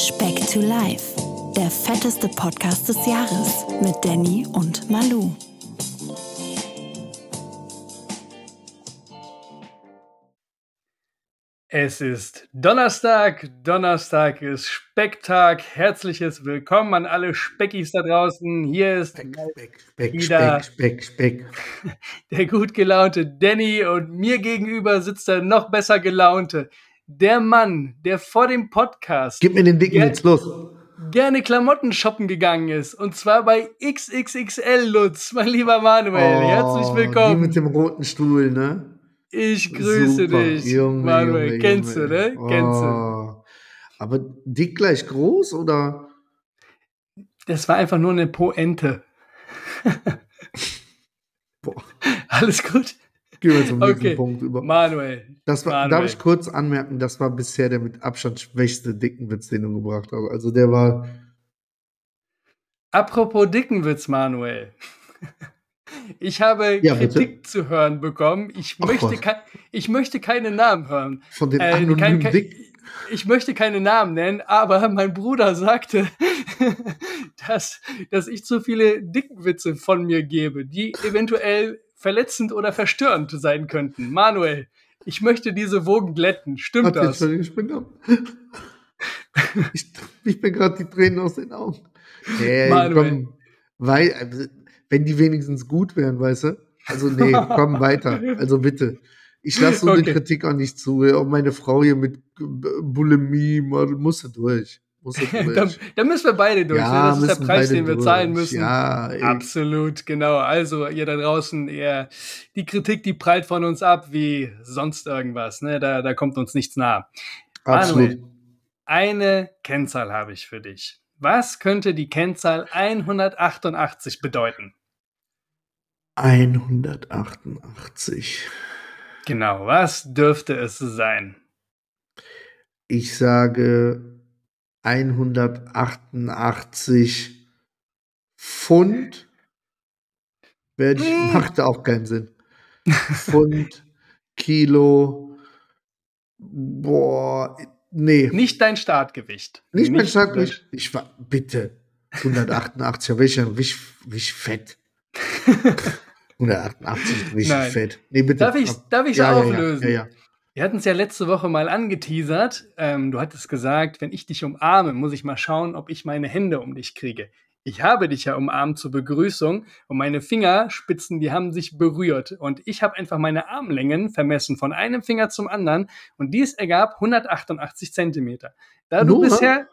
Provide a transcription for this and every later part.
Speck to Life, der fetteste Podcast des Jahres mit Danny und Malu. Es ist Donnerstag, Donnerstag ist Specktag. Herzliches Willkommen an alle Speckis da draußen. Hier ist Speck, Speck, Speck, wieder Speck, Speck, Speck. der gut gelaunte Danny und mir gegenüber sitzt der noch besser gelaunte. Der Mann, der vor dem Podcast Gib mir den dicken. Witz, los. gerne Klamotten shoppen gegangen ist. Und zwar bei XXXL Lutz, mein lieber Manuel. Herzlich Oh, willkommen. Die mit dem roten Stuhl, ne? Ich grüße Super. dich. Junge, Manuel, Junge, kennst Junge. du, ne? Kennst du. Oh. Aber dick gleich groß oder? Das war einfach nur eine Poente. Boah. Alles gut? Gehen wir zum nächsten Okay. Punkt über. Manuel. Das war, Manuel. darf ich kurz anmerken, das war bisher der mit Abstand schwächste dicken Witz, den du gebracht hast. Also der war, Apropos Dickenwitz, Manuel. Ich habe Ja. Kritik zu hören bekommen. Ich möchte, ich möchte keine Namen hören. von den Äh, anonymen kein- kein-. Ich möchte keine Namen nennen, aber mein Bruder sagte, dass, dass ich zu viele Dickenwitze von mir gebe, die eventuell verletzend oder verstörend sein könnten. Manuel, ich möchte diese Wogen glätten. Stimmt Warte, das? Ich bin ich, ich bin gerade die Tränen aus den Augen. Nee, Manuel. komm, weil, also, wenn die wenigstens gut wären, weißt du? Also, nee, komm weiter. Also bitte. Ich lasse so Okay. eine Kritik auch nicht zu. Auch meine Frau hier mit Bulimie, man, musste durch. Da, da müssen wir beide durch. ne? das ist der Preis, den wir durch. zahlen müssen. Ja. Absolut, genau. Also ihr da draußen, ihr, die Kritik, die prallt von uns ab wie sonst irgendwas. Ne? Da, da kommt uns nichts nah. absolut. Manuel, eine Kennzahl habe ich für dich. Was könnte die Kennzahl 188 bedeuten? 188. Genau, was dürfte es sein? Ich sage 188 Pfund. Werde ich, Mm. macht auch keinen Sinn. Pfund, Kilo. Boah, nee. Nicht dein Startgewicht. Nicht mein Nicht- Startgewicht. Ich war, bitte. 188, ja, welcher, richtig, richtig fett. 188, richtig Nein. fett. Nee, bitte. Darf ich darf ja, ja, auflösen? Ja, ja, ja. Wir hatten es ja letzte Woche mal angeteasert. Ähm, du hattest gesagt, wenn ich dich umarme, muss ich mal schauen, ob ich meine Hände um dich kriege. Ich habe dich ja umarmt zur Begrüßung und meine Fingerspitzen, die haben sich berührt. Und ich habe einfach meine Armlängen vermessen von einem Finger zum anderen und dies ergab 188 Zentimeter. Da du Nur? bisher,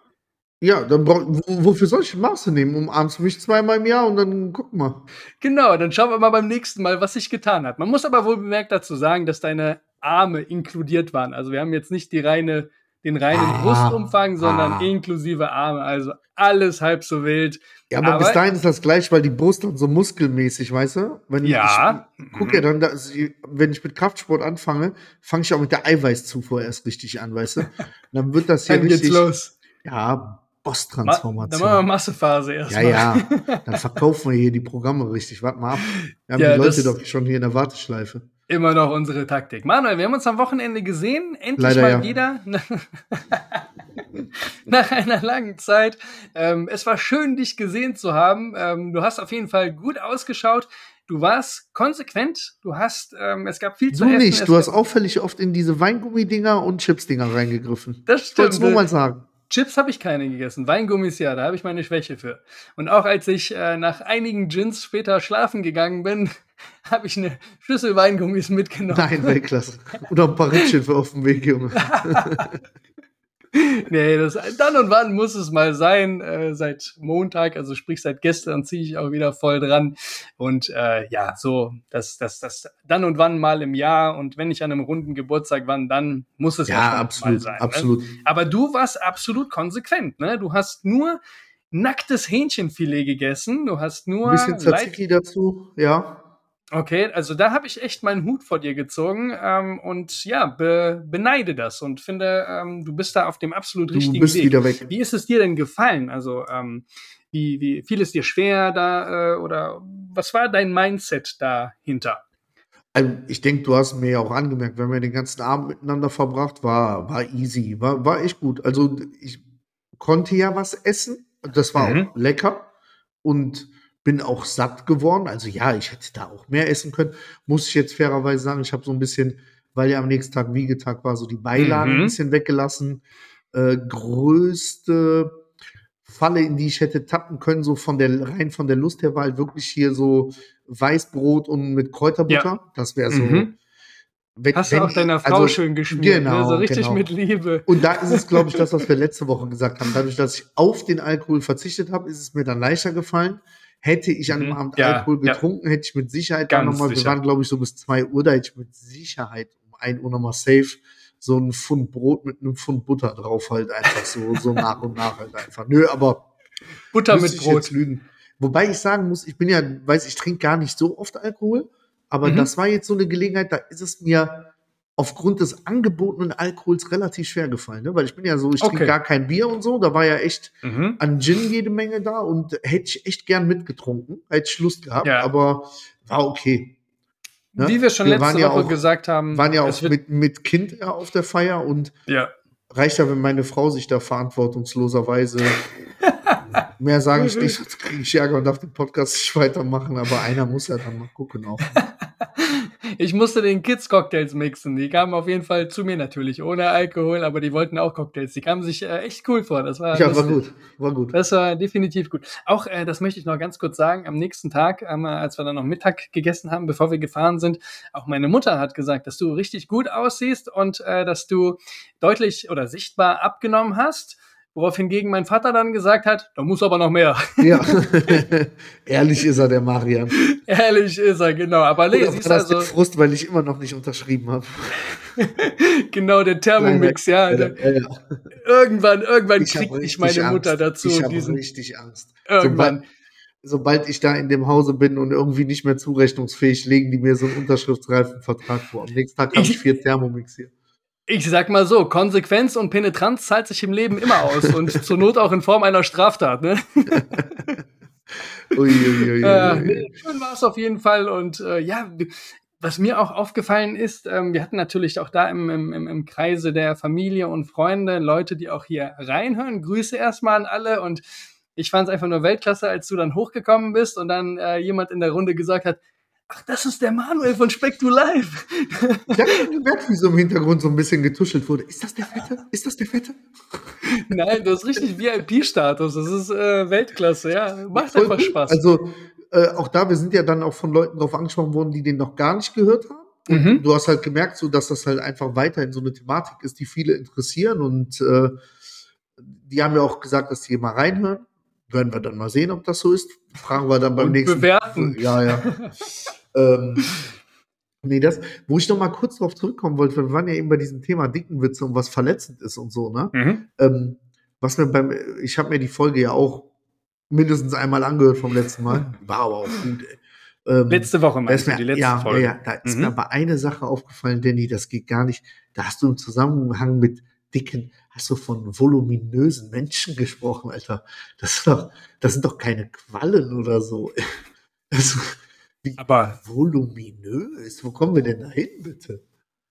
Ja, dann brauch, wo, wofür soll ich Maße nehmen? Umarmst du mich zweimal im Jahr und dann guck mal. genau, dann schauen wir mal beim nächsten Mal, was sich getan hat. Man muss aber wohl bemerkt dazu sagen, dass deine Arme inkludiert waren. Also wir haben jetzt nicht die reine, den reinen Ah, Brustumfang, sondern ah. inklusive Arme. Also alles halb so wild. Ja, aber, Aber- bis dahin ist das gleich, weil die Brust dann so muskelmäßig, weißt du? Wenn Ja. Ich, guck ja dann, dass ich, wenn ich mit Kraftsport anfange, fange ich auch mit der Eiweißzufuhr erst richtig an, weißt du? Und dann wird das hier Dann geht's richtig. los. Ja, Ma dann machen wir Boss-Transformation. Massephase Ja, erstmal. ja. Dann verkaufen wir hier die Programme richtig. Warte mal ab. Wir haben Ja, die Leute doch schon hier in der Warteschleife. Immer noch unsere Taktik. Manuel, wir haben uns am Wochenende gesehen. Endlich Leider mal ja. wieder. Nach einer langen Zeit. Ähm, es war schön, dich gesehen zu haben. Ähm, du hast auf jeden Fall gut ausgeschaut. Du warst konsequent. Du hast, ähm, es gab viel zu Du essen. nicht. Es Du hast auffällig oft in diese Weingummi-Dinger und Chips-Dinger reingegriffen. Das Ich wollte es stimmt. nur mal sagen. Chips habe ich keine gegessen. Weingummis ja, da habe ich meine Schwäche für. Und auch als ich äh, nach einigen Gins später schlafen gegangen bin, habe ich eine Schüssel Weingummis mitgenommen. Nein, Weltklasse. Oder ein paar Rittchen für auf dem Weg, Junge. Nee, das, dann und wann muss es mal sein. Äh, seit Montag, also sprich seit gestern, ziehe ich auch wieder voll dran. Und äh, ja, so, das, das, das dann und wann mal im Jahr. Und wenn ich an einem runden Geburtstag wann, dann muss es ja, absolut, sein. Ne? absolut. Aber du warst absolut konsequent, ne? Du hast nur nacktes Hähnchenfilet gegessen. Du hast nur Ein bisschen Tzatziki dazu, ja. Okay, also da habe ich echt meinen Hut vor dir gezogen ähm, und ja, be beneide das und finde, ähm, du bist da auf dem absolut Du richtigen bist Weg. wieder weg. Wie ist es dir denn gefallen? Also, ähm, wie, wie fiel es dir schwer da äh, oder was war dein Mindset dahinter? Also ich denke, du hast mir ja auch angemerkt, wenn wir den ganzen Abend miteinander verbracht, war, war easy, war, war echt gut. Also ich konnte ja was essen. Das war Mhm. auch lecker und bin auch satt geworden. Also ja, ich hätte da auch mehr essen können. Muss ich jetzt fairerweise sagen, ich habe so ein bisschen, weil ja am nächsten Tag Wiegetag war, so die Beilagen Mhm. ein bisschen weggelassen. Äh, größte Falle, in die ich hätte tappen können, so von der rein von der Lust her, war halt wirklich hier so Weißbrot und mit Kräuterbutter. Das wäre so. Mhm. wenn- Hast du auch deiner Frau also, schön geschmiert, ne? genau, so richtig genau. mit Liebe. Und da ist es, glaube ich, das, was wir letzte Woche gesagt haben. Dadurch, dass ich auf den Alkohol verzichtet habe, ist es mir dann leichter gefallen. Hätte ich an dem Mhm. Abend Ja, Alkohol ja. getrunken, hätte ich mit Sicherheit Ganz nochmal, wir waren, glaube ich, so bis 2 Uhr, da hätte ich mit Sicherheit um 1 Uhr nochmal safe so ein Pfund Brot mit einem Pfund Butter drauf halt einfach so, so nach und nach halt einfach. Nö, aber Butter mit Brot. lügen. Wobei ich sagen muss, ich bin ja, weiß ich trinke gar nicht so oft Alkohol, aber Mhm. das war jetzt so eine Gelegenheit, da ist es mir aufgrund des angebotenen Alkohols relativ schwer gefallen, ne? weil ich bin ja so, ich trinke Okay. gar kein Bier und so, da war ja echt Mhm. an Gin jede Menge da und hätte ich echt gern mitgetrunken, hätte ich Lust gehabt, Ja. aber war okay. Ne? Wie wir schon Wir letzte ja Woche auch- gesagt haben, Waren ja auch mit, mit Kind auf der Feier und ja. reicht ja, wenn meine Frau sich da verantwortungsloserweise mehr sage ich nicht, sonst kriege ich Ärger und darf den Podcast nicht weitermachen, aber einer muss ja dann mal gucken auch. Ich musste den Kids Cocktails mixen. Die kamen auf jeden Fall zu mir natürlich ohne Alkohol, aber die wollten auch Cocktails. Die kamen sich äh, echt cool vor. Das war, Ja, war lustig. gut, war gut. Das war definitiv gut. Auch, äh, das möchte ich noch ganz kurz sagen, am nächsten Tag, ähm, als wir dann noch Mittag gegessen haben, bevor wir gefahren sind, auch meine Mutter hat gesagt, dass du richtig gut aussiehst und äh, dass du deutlich oder sichtbar abgenommen hast. Worauf hingegen mein Vater dann gesagt hat, da muss aber noch mehr. Ja, ehrlich ist er, der Marian. Ehrlich ist er, genau. Aber nee, Oder siehst das also, Frust, weil ich immer noch nicht unterschrieben habe? genau der Thermomix, ja. Ja, ja, ja. irgendwann, irgendwann Ich mich richtig meine Angst. Mutter dazu, Ich habe richtig Angst. irgendwann. Sobald ich da in dem Hause bin und irgendwie nicht mehr zurechnungsfähig, legen die mir so einen unterschriftsreifen Vertrag vor. Am nächsten Tag habe ich vier Thermomix hier. Ich sag mal so, Konsequenz und Penetranz zahlt sich im Leben immer aus und zur Not auch in Form einer Straftat, ne? Ui, ui, ui, Äh, nee, schön war es auf jeden Fall und äh, ja, was mir auch aufgefallen ist, ähm, wir hatten natürlich auch da im, im, im- im Kreise der Familie und Freunde Leute, die auch hier reinhören. Grüße erstmal an alle und ich fand es einfach nur Weltklasse, als du dann hochgekommen bist und dann äh, jemand in der Runde gesagt hat, ach, das ist der Manuel von Speck to Live. Ich habe schon gemerkt, wie so im Hintergrund so ein bisschen getuschelt wurde. Ist das der Fette? Ist das der Fette? Nein, du hast richtig VIP-Status. Das ist äh, Weltklasse, ja. Macht Voll einfach gut. Spaß. Also äh, auch da, wir sind ja dann auch von Leuten drauf angesprochen worden, die den noch gar nicht gehört haben. Und Mhm. du hast halt gemerkt, so dass das halt einfach weiterhin so eine Thematik ist, die viele interessieren. Und äh, die haben ja auch gesagt, dass die mal reinhören. Werden wir dann mal sehen, ob das so ist. Fragen wir dann beim Und nächsten bewerten. Ja, ja. ähm, nee, das, wo ich noch mal kurz drauf zurückkommen wollte, wir waren ja eben bei diesem Thema Dickenwitze und was verletzend ist und so, ne? Mhm. Ähm, was mir beim, ich habe mir die Folge ja auch mindestens einmal angehört vom letzten Mal. War aber auch gut. Ey. Ähm, Letzte Woche meinst ist du, mir, die letzte ja, Folge. Ja, ja, da ist Mhm. mir aber eine Sache aufgefallen, Danny, das geht gar nicht. Da hast du im Zusammenhang mit dicken, hast du von voluminösen Menschen gesprochen, Alter. Das, ist doch, das sind doch keine Quallen oder so. Das, wie Aber voluminös? Wo kommen wir denn da hin, bitte?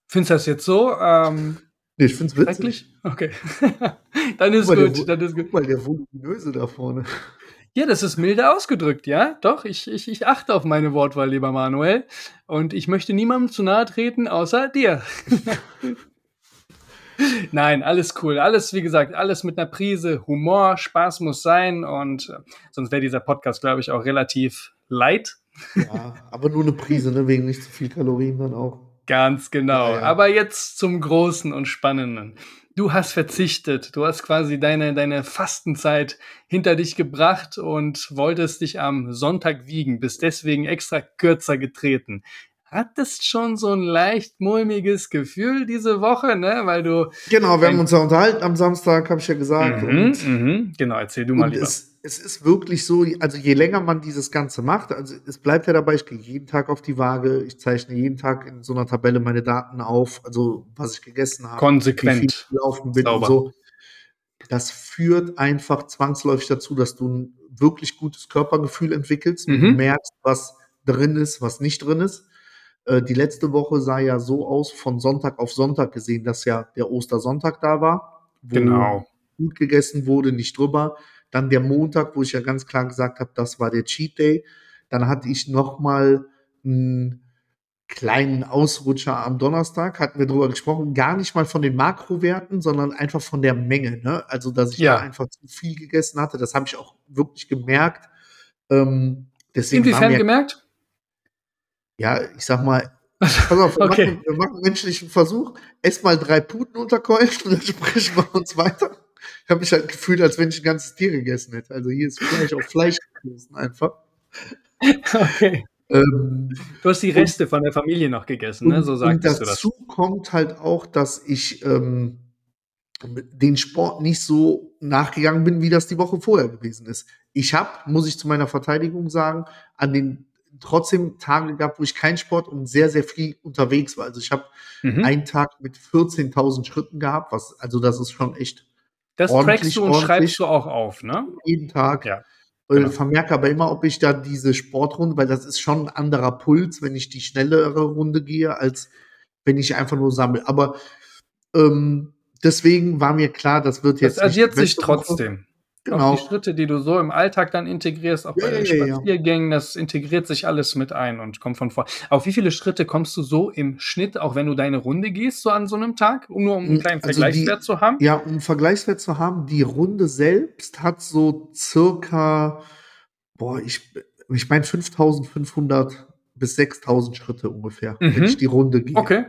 findest du das jetzt so ähm, Nee, ich find's witzig. Okay. dann ist mal, gut, der, dann ist gut. Guck mal, der voluminöse da vorne. Ja, das ist milde ausgedrückt, ja. Doch, ich, ich, ich achte auf meine Wortwahl, lieber Manuel. Und ich möchte niemandem zu nahe treten, außer dir. Nein, alles cool. Alles, wie gesagt, alles mit einer Prise Humor, Spaß muss sein. Und äh, sonst wäre dieser Podcast, glaube ich, auch relativ light. Ja, aber nur eine Prise, ne? Wegen nicht zu viel Kalorien dann auch. Ganz genau. Ja, ja. Aber jetzt zum Großen und Spannenden. Du hast verzichtet. Du hast quasi deine, deine Fastenzeit hinter dich gebracht und wolltest dich am Sonntag wiegen, bist deswegen extra kürzer getreten. Hattest schon so ein leicht mulmiges Gefühl diese Woche, ne? Weil du. Genau, wir haben uns ja unterhalten am Samstag, habe ich ja gesagt. Mhm, Und, mhm. Genau, erzähl du mal lieber. es, es ist wirklich so, also je länger man dieses Ganze macht, also es bleibt ja dabei, ich gehe jeden Tag auf die Waage, ich zeichne jeden Tag in so einer Tabelle meine Daten auf, also was ich gegessen habe, wie viel Konsequent. ich gelaufen bin Sauber. und so. Das führt einfach zwangsläufig dazu, dass du ein wirklich gutes Körpergefühl entwickelst und Mhm. merkst, was drin ist, was nicht drin ist. Äh, Die letzte Woche sah ja so aus, von Sonntag auf Sonntag gesehen, dass ja der Ostersonntag da war. wo Genau. gut gegessen wurde, nicht drüber. Dann der Montag, wo ich ja ganz klar gesagt habe, das war der Cheat Day. Dann hatte ich noch mal einen kleinen Ausrutscher am Donnerstag, hatten wir drüber gesprochen, gar nicht mal von den Makrowerten, sondern einfach von der Menge. Ne? Also, dass ich Ja. da einfach zu viel gegessen hatte, das habe ich auch wirklich gemerkt. Ähm, deswegen Inwiefern mir, gemerkt? ja, ich sag mal, pass auf, wir, Okay. machen, wir machen einen menschlichen Versuch, ess mal drei Puten unterkeulen und dann sprechen wir uns weiter. Ich habe mich halt gefühlt, als wenn ich ein ganzes Tier gegessen hätte. Also hier ist Fleisch auf Fleisch gegessen einfach. Okay. Ähm, Du hast die Reste von der Familie noch gegessen, ne? So und sagtest du das. dazu kommt halt auch, dass ich ähm, den Sport nicht so nachgegangen bin, wie das die Woche vorher gewesen ist. Ich habe, muss ich zu meiner Verteidigung sagen, an den trotzdem Tage gehabt, wo ich keinen Sport und sehr, sehr viel unterwegs war. Also ich habe Mhm. einen Tag mit 14.000 Schritten gehabt, was, also das ist schon echt Das trackst du und schreibst du auch auf, ne? jeden Tag. Ja, Äh, genau. Vermerke aber immer, ob ich da diese Sportrunde, weil das ist schon ein anderer Puls, wenn ich die schnellere Runde gehe, als wenn ich einfach nur sammle. Aber ähm, deswegen war mir klar, das wird jetzt. Das addiert sich beste Trotzdem. Auch Genau. die Schritte, die du so im Alltag dann integrierst, auch Ja, bei den ja, ja, ja. Spaziergängen, das integriert sich alles mit ein und kommt von vor. Auf wie viele Schritte kommst du so im Schnitt, auch wenn du deine Runde gehst, so an so einem Tag, um nur um einen kleinen Also Vergleichswert die- zu haben? Ja, um einen Vergleichswert zu haben, die Runde selbst hat so circa, boah, ich, ich meine 5500 bis 6000 Schritte ungefähr, wenn Mhm. ich die Runde gehe. Okay.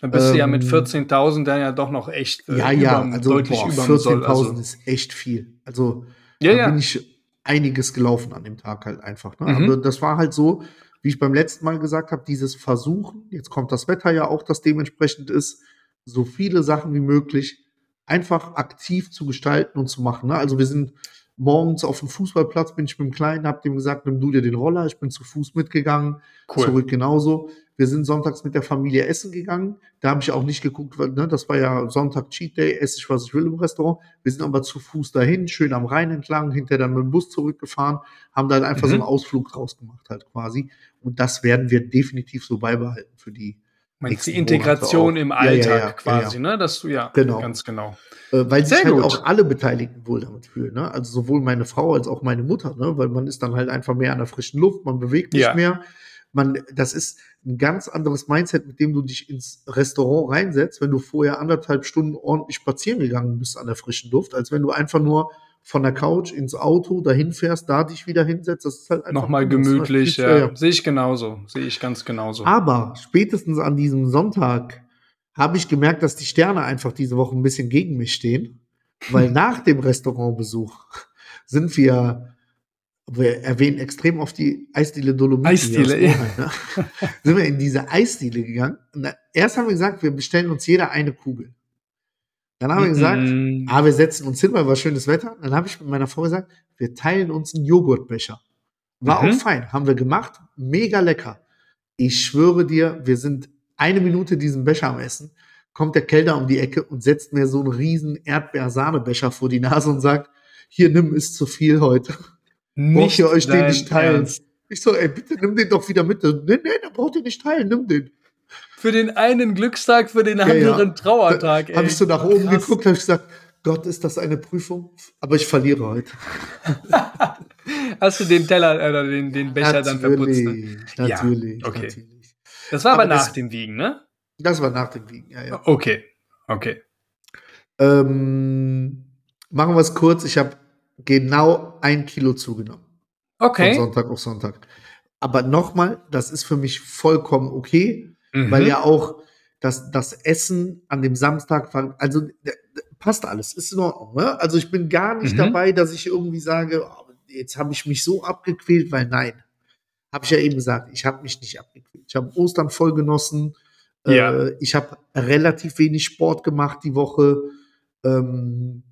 Dann bist du ja mit Ähm, 14.000 dann ja doch noch echt äh, Ja, ja, überm- also deutlich über 14.000 Also, ist echt viel. Also ja, da ja. bin ich einiges gelaufen an dem Tag halt einfach. Ne? Mhm. Aber das war halt so, wie ich beim letzten Mal gesagt habe, dieses Versuchen, jetzt kommt das Wetter ja auch, das dementsprechend ist, so viele Sachen wie möglich einfach aktiv zu gestalten und zu machen. Ne? Also wir sind morgens auf dem Fußballplatz, bin ich mit dem Kleinen, hab dem gesagt, nimm du dir den Roller, ich bin zu Fuß mitgegangen, Cool. zurück genauso. Wir sind sonntags mit der Familie essen gegangen. Da habe ich auch nicht geguckt, weil, ne, das war ja Sonntag Cheat Day, esse ich, was ich will im Restaurant. Wir sind aber zu Fuß dahin, schön am Rhein entlang, hinterher dann mit dem Bus zurückgefahren, haben dann einfach Mhm. so einen Ausflug draus gemacht halt quasi. Und das werden wir definitiv so beibehalten für die, Meinst die Integration Monate im auch. Ja, ja, Alltag ja, quasi, ne? Dass du ja Genau. ganz genau. äh, weil sich halt gut. auch alle Beteiligten wohl damit fühlen. Ne? Also sowohl meine Frau als auch meine Mutter, ne? weil man ist dann halt einfach mehr an der frischen Luft, man bewegt sich Ja. mehr. Man, das ist ein ganz anderes Mindset, mit dem du dich ins Restaurant reinsetzt, wenn du vorher anderthalb Stunden ordentlich spazieren gegangen bist an der frischen Luft, als wenn du einfach nur von der Couch ins Auto dahin fährst, da dich wieder hinsetzt. Das ist halt einfach Nochmal gemütlich, ja. Sehe ich genauso. Sehe ich ganz genauso. aber spätestens an diesem Sonntag habe ich gemerkt, dass die Sterne einfach diese Woche ein bisschen gegen mich stehen, weil nach dem Restaurantbesuch sind wir, wir erwähnen extrem auf die Eisdiele Dolomiti. Eisdiele, aus Oheim, ne? sind wir in diese Eisdiele gegangen. Und erst haben wir gesagt, wir bestellen uns jeder eine Kugel. Dann haben wir gesagt, Mm, ah, wir setzen uns hin, weil war schönes Wetter. Dann habe ich mit meiner Frau gesagt, wir teilen uns einen Joghurtbecher. War Mhm. auch fein, haben wir gemacht, mega lecker. Ich schwöre dir, wir sind eine Minute diesen Becher am Essen, kommt der Kellner um die Ecke und setzt mir so einen riesen Erdbeersahnebecher vor die Nase und sagt, hier, nimm, ist zu viel heute. Braucht ihr euch den nicht teilen? Ernst. Ich so, ey, bitte nimm den doch wieder mit. Nee, nee, den braucht ihr nicht teilen, nimm den. Für den einen Glückstag, für den Ja, ja. anderen Trauertag. Habe ich so nach oben Krass. geguckt, habe ich gesagt, Gott, ist das eine Prüfung? Aber ich verliere heute. Hast du den Teller oder den, den Becher dann verputzt? Ne? Ja, natürlich, okay. natürlich. Das war aber, Aber das- nach dem Wiegen, ne? Das war nach dem Wiegen, ja, ja. Okay. Okay. Ähm, machen wir es kurz. Ich habe genau ein Kilo zugenommen. Von Okay. Sonntag auf Sonntag. Aber nochmal, das ist für mich vollkommen okay, Mhm. weil ja auch das, das Essen an dem Samstag war, also passt alles, ist in Ordnung. Ne? Also ich bin gar nicht Mhm. dabei, dass ich irgendwie sage, oh, jetzt habe ich mich so abgequält, weil nein, habe ich ja eben gesagt, ich habe mich nicht abgequält. Ich habe Ostern voll genossen. Ja. Äh, ich habe relativ wenig Sport gemacht die Woche. Ähm,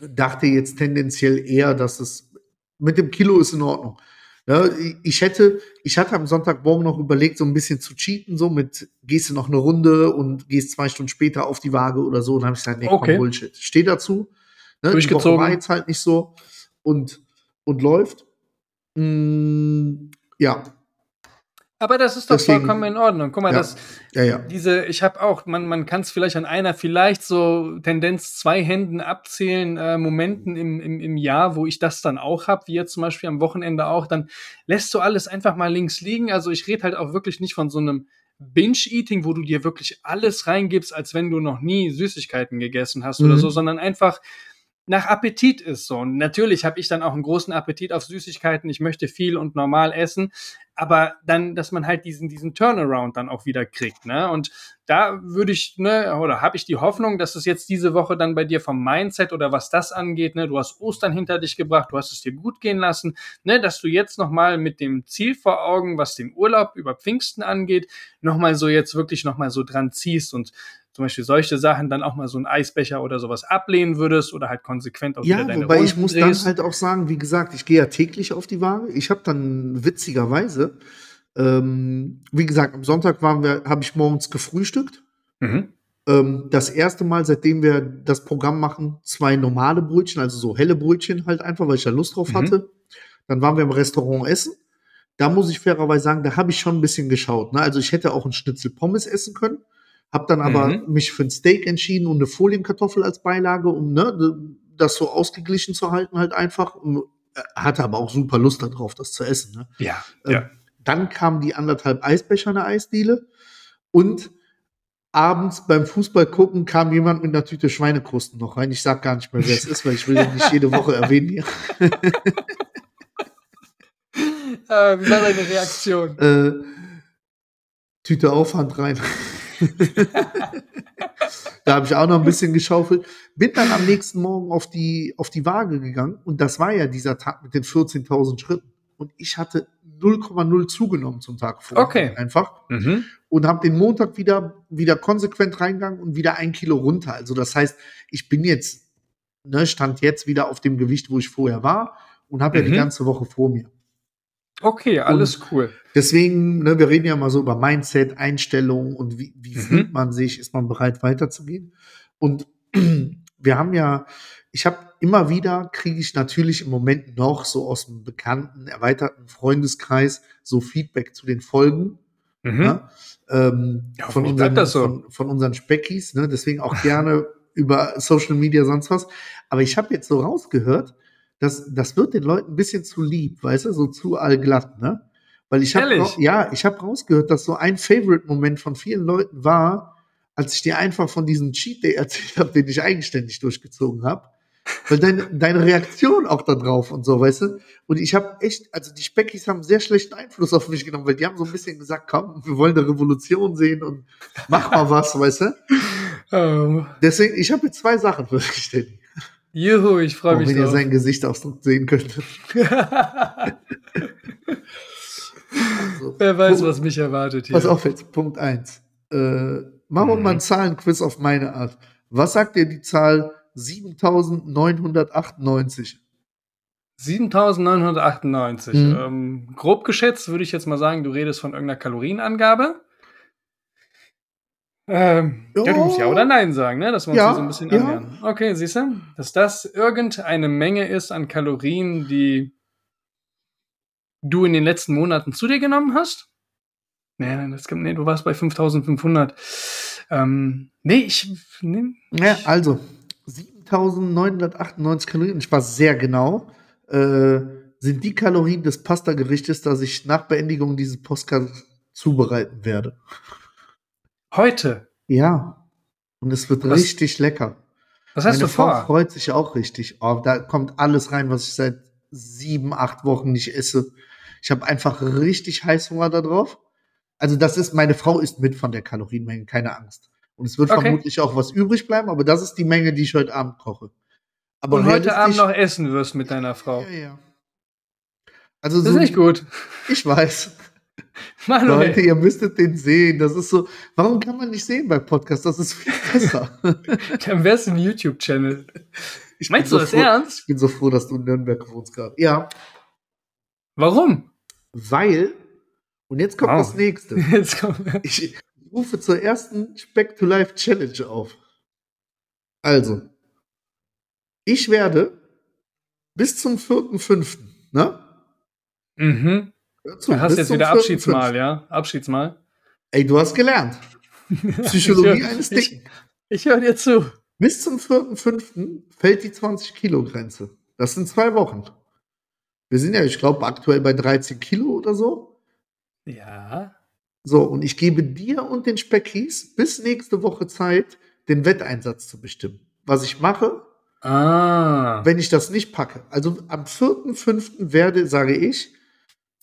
dachte jetzt tendenziell eher, dass es mit dem Kilo ist in Ordnung. Ja, ich- hätte, ich hatte am Sonntagmorgen noch überlegt, so ein bisschen zu cheaten, so mit, gehst du noch eine Runde und gehst zwei Stunden später auf die Waage oder so. Und dann habe ich gesagt, nee, Okay. Bullshit. Steh dazu. Ne, die Durchgezogen. Woche war jetzt halt nicht so und, und läuft. Mm, ja, Aber das ist doch Deswegen- vollkommen in Ordnung. Guck mal, Ja. das, Ja, ja. diese, ich habe auch, man, man kann es vielleicht an einer, vielleicht so Tendenz zwei Händen abzählen, äh, Momenten im, im, im Jahr, wo ich das dann auch habe, wie jetzt zum Beispiel am Wochenende auch, dann lässt du alles einfach mal links liegen. Also ich rede halt auch wirklich nicht von so einem Binge-Eating, wo du dir wirklich alles reingibst, als wenn du noch nie Süßigkeiten gegessen hast oder Mhm. so, sondern einfach nach Appetit ist so. Und natürlich habe ich dann auch einen großen Appetit auf Süßigkeiten. Ich möchte viel und normal essen, aber dann, dass man halt diesen, diesen Turnaround dann auch wieder kriegt, ne? Und da würde ich, ne, oder habe ich die Hoffnung, dass es jetzt diese Woche dann bei dir vom Mindset oder was das angeht, ne, du hast Ostern hinter dich gebracht, du hast es dir gut gehen lassen, ne, dass du jetzt nochmal mit dem Ziel vor Augen, was den Urlaub über Pfingsten angeht, nochmal so jetzt wirklich nochmal so dran ziehst und zum Beispiel solche Sachen dann auch mal so einen Eisbecher oder sowas ablehnen würdest oder halt konsequent auch Ja, wieder deine wobei ich Runden muss dann drehst. halt auch sagen, wie gesagt, ich gehe ja täglich auf die Waage. Ich habe dann witzigerweise, ähm, wie gesagt, am Sonntag waren wir, habe ich morgens gefrühstückt. Mhm. Ähm, das erste Mal, seitdem wir das Programm machen, zwei normale Brötchen, also so helle Brötchen halt einfach, weil ich da Lust drauf Mhm. hatte. Dann waren wir im Restaurant essen. Da muss ich fairerweise sagen, da habe ich schon ein bisschen geschaut. Ne? Also ich hätte auch ein Schnitzel Pommes essen können, habe dann aber Mhm. mich für ein Steak entschieden und eine Folienkartoffel als Beilage, um ne, das so ausgeglichen zu halten halt einfach. Und äh, hatte aber auch super Lust darauf, das zu essen. Ne? Ja, Ähm, ja. Dann kamen die anderthalb Eisbecher in der Eisdiele und abends beim Fußball gucken kam jemand mit einer Tüte Schweinekrusten noch rein. Ich sag gar nicht mehr, wer es ist, weil ich will den nicht jede Woche erwähnen hier. Äh, wie war deine Reaktion? Äh, Tüte auf, Hand rein. Da habe ich auch noch ein bisschen geschaufelt. Bin dann am nächsten Morgen auf die, auf die Waage gegangen und das war ja dieser Tag mit den 14.000 Schritten. Und ich hatte 0,0 zugenommen zum Tag vorher. Okay. Einfach. Mhm. und habe den Montag wieder, wieder konsequent reingegangen und wieder ein Kilo runter. Also das heißt, ich bin jetzt, ne, stand jetzt wieder auf dem Gewicht, wo ich vorher war und habe ja Mhm. die ganze Woche vor mir. Okay, alles cool. Deswegen, ne, wir reden ja mal so über Mindset, Einstellung und wie, wie Mhm. fühlt man sich, ist man bereit weiterzugehen. Und wir haben ja, ich habe immer wieder, kriege ich natürlich im Moment noch so aus dem bekannten, erweiterten Freundeskreis so Feedback zu den Folgen. Mhm. Ja? Ähm, Ja, von, unseren, so. von, von unseren Speckis, ne? deswegen auch gerne über Social Media, sonst was. Aber ich habe jetzt so rausgehört, dass das wird den Leuten ein bisschen zu lieb, weißt du, so zu allglatt, ne? Weil ich habe ja, ich habe rausgehört, dass so ein Favorite-Moment von vielen Leuten war, als ich dir einfach von diesem Cheat Day erzählt habe, den ich eigenständig durchgezogen habe. Weil deine, deine Reaktion auch da drauf und so, weißt du? Und ich habe echt, also die Speckis haben sehr schlechten Einfluss auf mich genommen, weil die haben so ein bisschen gesagt, komm, wir wollen eine Revolution sehen und mach mal was, weißt du? Ähm, Deswegen, ich habe jetzt zwei Sachen für dich, Danny. Juhu, ich freue mich wenn ihr drauf. seinen Gesichtsausdruck sehen könntet. Also, Wer weiß, Punkt- was mich erwartet hier. Pass auf jetzt, Punkt eins. Äh, machen wir Mhm. mal ein Zahlenquiz auf meine Art. Was sagt dir die Zahl 7998? 7998. Mhm. Ähm, grob geschätzt würde ich jetzt mal sagen, du redest von irgendeiner Kalorienangabe. Ähm, ja. Ja. du musst ja oder nein sagen, ne? dass wir uns Ja, hier so ein bisschen ja. Okay, siehst du, dass das irgendeine Menge ist an Kalorien, die du in den letzten Monaten zu dir genommen hast? Nee, nee, das kommt, nee du warst bei 5500. Ähm, nee, ich. Nee, Ja, also 7998 Kalorien, ich war sehr genau, äh, sind die Kalorien des Pasta-Gerichtes, das ich nach Beendigung dieses Podcasts zubereiten werde. heute. Ja. Und es wird Was- richtig lecker. Was hast Meine du Frau vor? freut sich auch richtig. Oh, da kommt alles rein, was ich seit sieben, acht Wochen nicht esse. Ich habe einfach richtig Heißhunger darauf. Also das ist, meine Frau isst mit von der Kalorienmenge, keine Angst. Und es wird Okay. vermutlich auch was übrig bleiben, aber das ist die Menge, die ich heute Abend koche. Aber Und heute Abend noch essen wirst mit deiner Frau. Ja, ja. Also Das so, ist nicht gut. ich weiß. Manuel. Leute, ihr müsstet den sehen. Das ist so, warum kann man nicht sehen bei Podcasts? Das ist viel besser. Am besten YouTube-Channel. Ich Meinst du so das froh, ernst? Ich bin so froh, dass du in Nürnberg wohnst gerade. Ja, Warum? weil, und jetzt kommt Wow. das nächste. Jetzt kommt. Ich rufe zur ersten Speck to Life Challenge auf. Also, ich werde bis zum 4.5., ne? Mhm. Du hast jetzt wieder 4.5.. Abschiedsmahl, ja? Abschiedsmahl. Ey, du hast gelernt. Psychologie Ich hör- eines ich- Dicken. Ich höre dir zu. Bis zum 4.5. fällt die 20-Kilo-Grenze. Das sind zwei Wochen. Wir sind ja, ich glaube, aktuell bei 13 Kilo oder so. Ja. So, und ich gebe dir und den Speckis bis nächste Woche Zeit, den Wetteinsatz zu bestimmen. Was ich mache, Ah. wenn ich das nicht packe. Also am 4.5. werde, sage ich,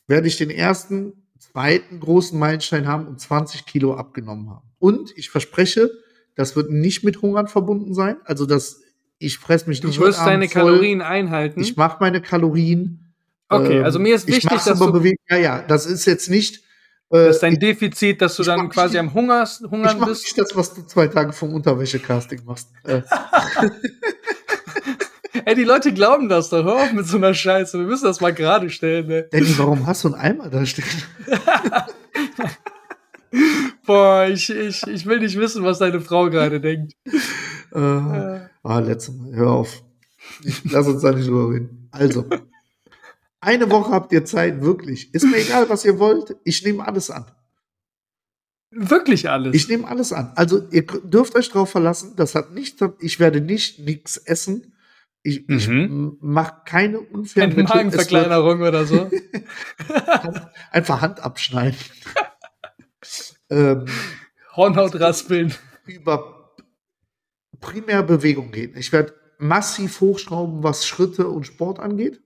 werde ich den ersten, zweiten großen Meilenstein haben und 20 Kilo abgenommen haben. Und ich verspreche, das wird nicht mit Hungern verbunden sein. Also das, ich fresse mich Du nicht wirst heute deine voll. Kalorien einhalten. Ich mache meine Kalorien. okay, Ähm, also mir ist ich wichtig, dass du bewegt. Ja, ja, das ist jetzt nicht. Äh, dass dein ich Defizit, dass du ich dann mach quasi nicht- am Hungers, ich Hungern mache bist. nicht das, was du zwei Tage vom Unterwäsche-Casting machst. Äh, Ey, die Leute glauben das doch. Hör auf mit so einer Scheiße. Wir müssen das mal gerade stellen, ne? Danny, warum hast du einen Eimer da stehen? Boah, ich, ich, ich will nicht wissen, was deine Frau gerade denkt. Äh, Äh, ah, letztes Mal, hör auf. Ich, lass uns da nicht drüber reden. Also, eine Woche habt ihr Zeit, wirklich. Ist mir egal, was ihr wollt. Ich nehme alles an. wirklich alles. Ich nehme alles an. Also, ihr dürft euch drauf verlassen. Das hat nichts, ich werde nicht nichts essen. Ich, ich Mhm. mache keine unfairen Eine Mittel. Es wird Magenverkleinerung oder so. Einfach Hand abschneiden. ähm, Hornhaut raspeln. über primär Bewegung gehen. Ich werde massiv hochschrauben, was Schritte und Sport angeht.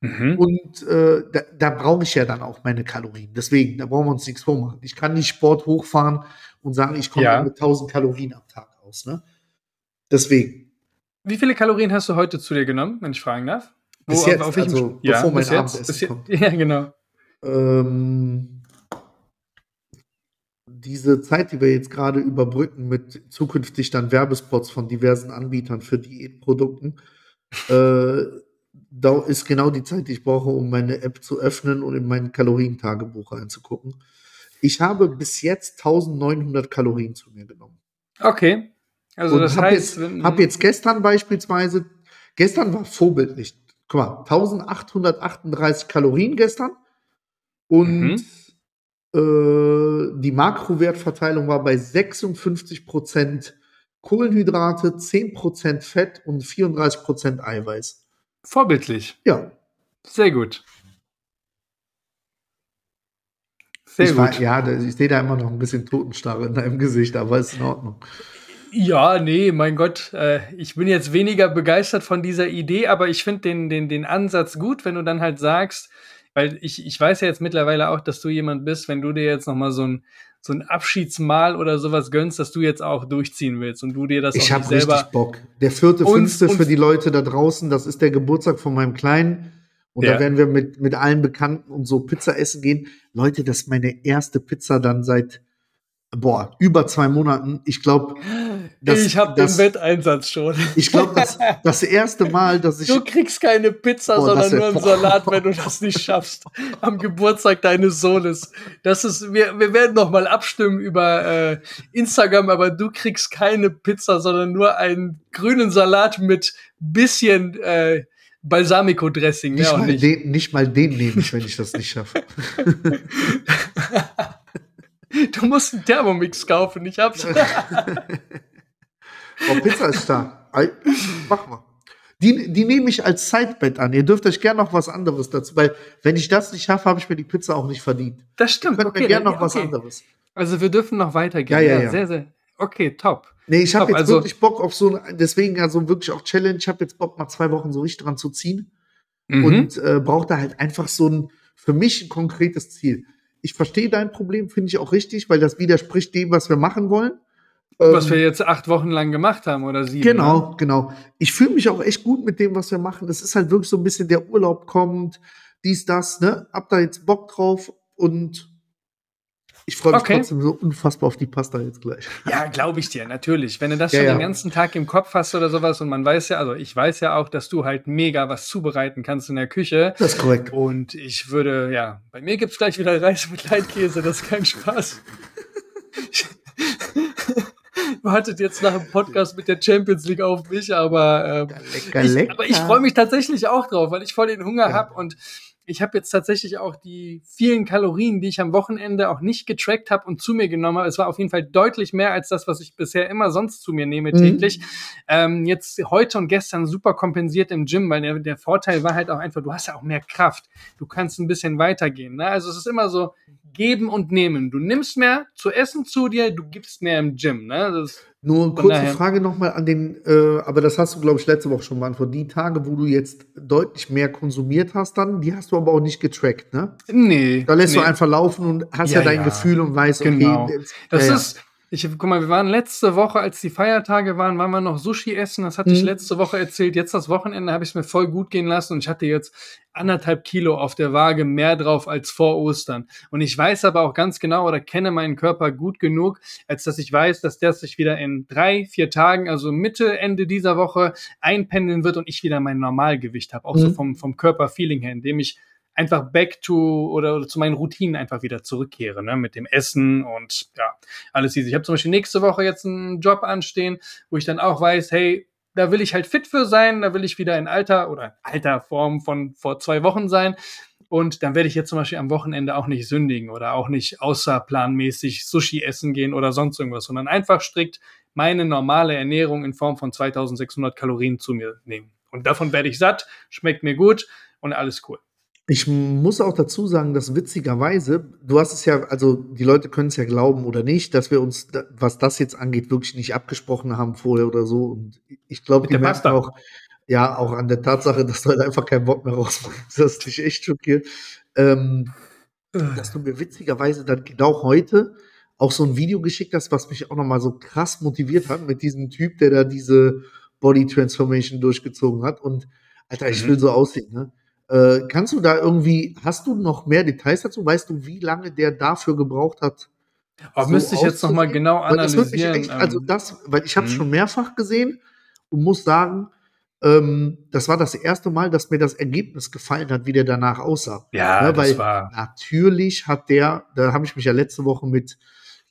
Mhm. Und äh, da, da brauche ich ja dann auch meine Kalorien. Deswegen, da brauchen wir uns nichts vormachen. Ich kann nicht Sport hochfahren und sagen, ich komme Ja. mit 1000 Kalorien am Tag aus. Ne? Deswegen, Wie viele Kalorien hast du heute zu dir genommen, wenn ich fragen darf? Bis jetzt, also welchem- bevor mein Abendessen kommt. Ja, genau. ähm, diese Zeit, die wir jetzt gerade überbrücken mit zukünftig dann Werbespots von diversen Anbietern für Diätprodukten, äh, da ist genau die Zeit, die ich brauche, um meine App zu öffnen und in mein Kalorientagebuch reinzugucken. Ich habe bis jetzt 1900 Kalorien zu mir genommen. Okay. Also und das habe heißt, jetzt, hab jetzt gestern beispielsweise, gestern war vorbildlich, guck mal, 1838 Kalorien gestern und Mhm. äh, die Makrowertverteilung war bei 56% Kohlenhydrate, 10% Fett und 34% Eiweiß. vorbildlich. Ja, Sehr gut. Sehr ich, gut. war, ja, ich sehe da immer noch ein bisschen Totenstarre in deinem Gesicht, aber ist in Ordnung. Ja, nee, mein Gott, äh, ich bin jetzt weniger begeistert von dieser Idee, aber ich finde den, den, den Ansatz gut, wenn du dann halt sagst, weil ich, ich weiß ja jetzt mittlerweile auch, dass du jemand bist, wenn du dir jetzt nochmal so ein, so ein Abschiedsmahl oder sowas gönnst, dass du jetzt auch durchziehen willst und du dir das Ich auch habe nicht selber. richtig Bock. Der vierte, Und- fünfte und- für die Leute da draußen, das ist der Geburtstag von meinem Kleinen. Und Ja. da werden wir mit, mit allen Bekannten und so Pizza essen gehen. Leute, das ist meine erste Pizza dann seit, boah, über zwei Monaten. Ich glaube, ich habe den Wetteinsatz schon. ich glaube, das, das erste Mal, dass ich, Du kriegst keine Pizza, Boah, sondern nur einen Salat, wenn du das nicht schaffst. Am Geburtstag deines Sohnes. Das ist, wir, wir werden noch mal abstimmen über äh, Instagram, aber du kriegst keine Pizza, sondern nur einen grünen Salat mit bisschen äh, Balsamico-Dressing. nicht, mal nicht. den, nicht mal den nehme ich, wenn ich das nicht schaffe. Du musst einen Thermomix kaufen, ich hab's. Oh, Pizza ist. Ei, Mach mal. Die, die nehme ich als Sidebett an. Ihr dürft euch gerne noch was anderes dazu, weil wenn ich das nicht schaffe, habe ich mir die Pizza auch nicht verdient. Das stimmt. könnt Okay, mir gerne noch was okay. anderes. Also wir dürfen noch weitergehen. Ja, ja, ja. Sehr, sehr. Okay, top. Nee, ich habe jetzt also- wirklich Bock auf so, ein- deswegen ja so wirklich auch Challenge. Ich habe jetzt Bock, mal zwei Wochen so richtig dran zu ziehen Mhm. und äh, brauche da halt einfach so ein, für mich ein konkretes Ziel. Ich verstehe dein Problem, finde ich auch richtig, weil das widerspricht dem, was wir machen wollen. Was Ähm, wir jetzt acht Wochen lang gemacht haben oder sieben. Genau, ne? genau. Ich fühle mich auch echt gut mit dem, was wir machen. Das ist halt wirklich so ein bisschen der Urlaub kommt, dies, das, ne? Hab da jetzt Bock drauf und ich freue mich Okay. trotzdem so unfassbar auf die Pasta jetzt gleich. Ja, glaube ich dir, natürlich. Wenn du das Ja, schon ja. den ganzen Tag im Kopf hast oder sowas und man weiß ja, also ich weiß ja auch, dass du halt mega was zubereiten kannst in der Küche. Das ist korrekt. Und ich würde, ja, bei mir gibt's gleich wieder Reis mit Leitkäse, das ist kein Spaß. Wartet jetzt nach dem Podcast mit der Champions League auf mich, aber, ähm, Lecker, ich, lecker. aber ich freue mich tatsächlich auch drauf, weil ich voll den Hunger Ja. hab und ich habe jetzt tatsächlich auch die vielen Kalorien, die ich am Wochenende auch nicht getrackt habe und zu mir genommen habe. Es war auf jeden Fall deutlich mehr als das, was ich bisher immer sonst zu mir nehme Mhm. täglich. Ähm, jetzt heute und gestern super kompensiert im Gym, weil der, der Vorteil war halt auch einfach, du hast ja auch mehr Kraft. Du kannst ein bisschen weitergehen. Ne? Also es ist immer so geben und nehmen. Du nimmst mehr zu essen zu dir, du gibst mehr im Gym. Ne? Das, Nur kurze daher- Frage nochmal an den, äh, aber das hast du, glaube ich, letzte Woche schon beantwortet. Die Tage, wo du jetzt deutlich mehr konsumiert hast, dann, die hast du aber auch nicht getrackt, ne? nee. Da lässt nee. du einfach laufen und hast ja, Ja, dein ja. Gefühl und weißt, okay, Genau. jetzt, Das ja. ist, ich, guck mal, wir waren letzte Woche, als die Feiertage waren, waren wir noch Sushi essen. Das hatte ich Mhm. letzte Woche erzählt. Jetzt das Wochenende habe ich es mir voll gut gehen lassen und ich hatte jetzt anderthalb Kilo auf der Waage mehr drauf als vor Ostern. Und ich weiß aber auch ganz genau oder kenne meinen Körper gut genug, als dass ich weiß, dass der sich wieder in drei, vier Tagen, also Mitte, Ende dieser Woche einpendeln wird und ich wieder mein Normalgewicht habe. Auch so Mhm. vom, vom Körperfeeling her, indem ich einfach back to oder, oder zu meinen Routinen einfach wieder zurückkehre, ne, mit dem Essen und ja, alles easy. Ich habe zum Beispiel nächste Woche jetzt einen Job anstehen, wo ich dann auch weiß, hey, da will ich halt fit für sein, da will ich wieder in alter oder alter Form von vor zwei Wochen sein. Und dann werde ich jetzt zum Beispiel am Wochenende auch nicht sündigen oder auch nicht außerplanmäßig Sushi essen gehen oder sonst irgendwas, sondern einfach strikt meine normale Ernährung in Form von 2600 Kalorien zu mir nehmen. Und davon werde ich satt, schmeckt mir gut und alles cool. Ich muss auch dazu sagen, dass witzigerweise, du hast es ja, also die Leute können es ja glauben oder nicht, dass wir uns, was das jetzt angeht, wirklich nicht abgesprochen haben vorher oder so. Und ich glaube, die merken auch, ja, auch an der Tatsache, dass du halt einfach keinen Bock mehr rausbringst. Das ist dich echt schockiert. Ähm, dass du mir witzigerweise dann genau heute auch so ein Video geschickt hast, was mich auch nochmal so krass motiviert hat mit diesem Typ, der da diese Body Transformation durchgezogen hat. Und Alter, ich Mhm. will so aussehen, ne? Äh, kannst du da irgendwie, hast du noch mehr Details dazu? Weißt du, wie lange der dafür gebraucht hat? Oh, so müsste ich jetzt noch mal auszusehen? genau Weil das analysieren. echt, also ähm, das, weil ich habe es mhm. schon mehrfach gesehen und muss sagen, ähm, das war das erste Mal, dass mir das Ergebnis gefallen hat, wie der danach aussah. ja, ne, das weil war. Natürlich hat der, da habe ich mich ja letzte Woche mit